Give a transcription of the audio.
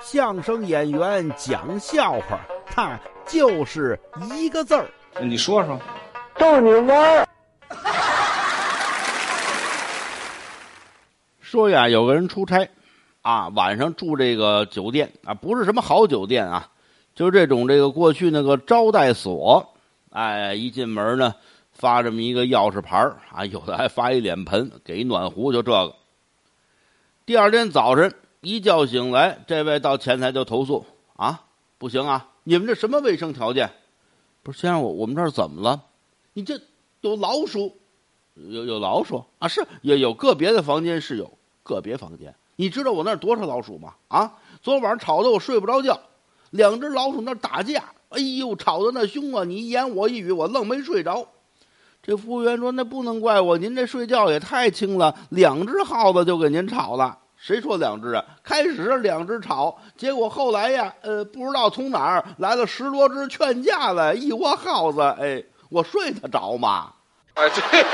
相声演员讲笑话，他就是一个字儿。你说说，逗你玩儿。说呀，有个人出差，啊，晚上住这个酒店啊，不是什么好酒店啊，就是这种这个过去那个招待所。哎，一进门呢，发这么一个钥匙牌啊，有的还发一脸盆，给一暖壶，就这个。第二天早晨一觉醒来，这位到前台就投诉啊，不行啊，你们这什么卫生条件？不是先生，我我们这儿怎么了？你这有老鼠，有有老鼠啊？是有有个别的房间是有。个别房间，你知道我那儿多少老鼠吗？啊，昨晚上吵得我睡不着觉，两只老鼠那打架，哎呦，吵得那凶啊！你一言我一语，我愣没睡着。这服务员说：“那不能怪我，您这睡觉也太轻了，两只耗子就给您吵了。谁说两只啊？开始两只吵，结果后来呀，呃，不知道从哪儿来了十多只劝架的，一窝耗子，哎，我睡得着吗？啊，对。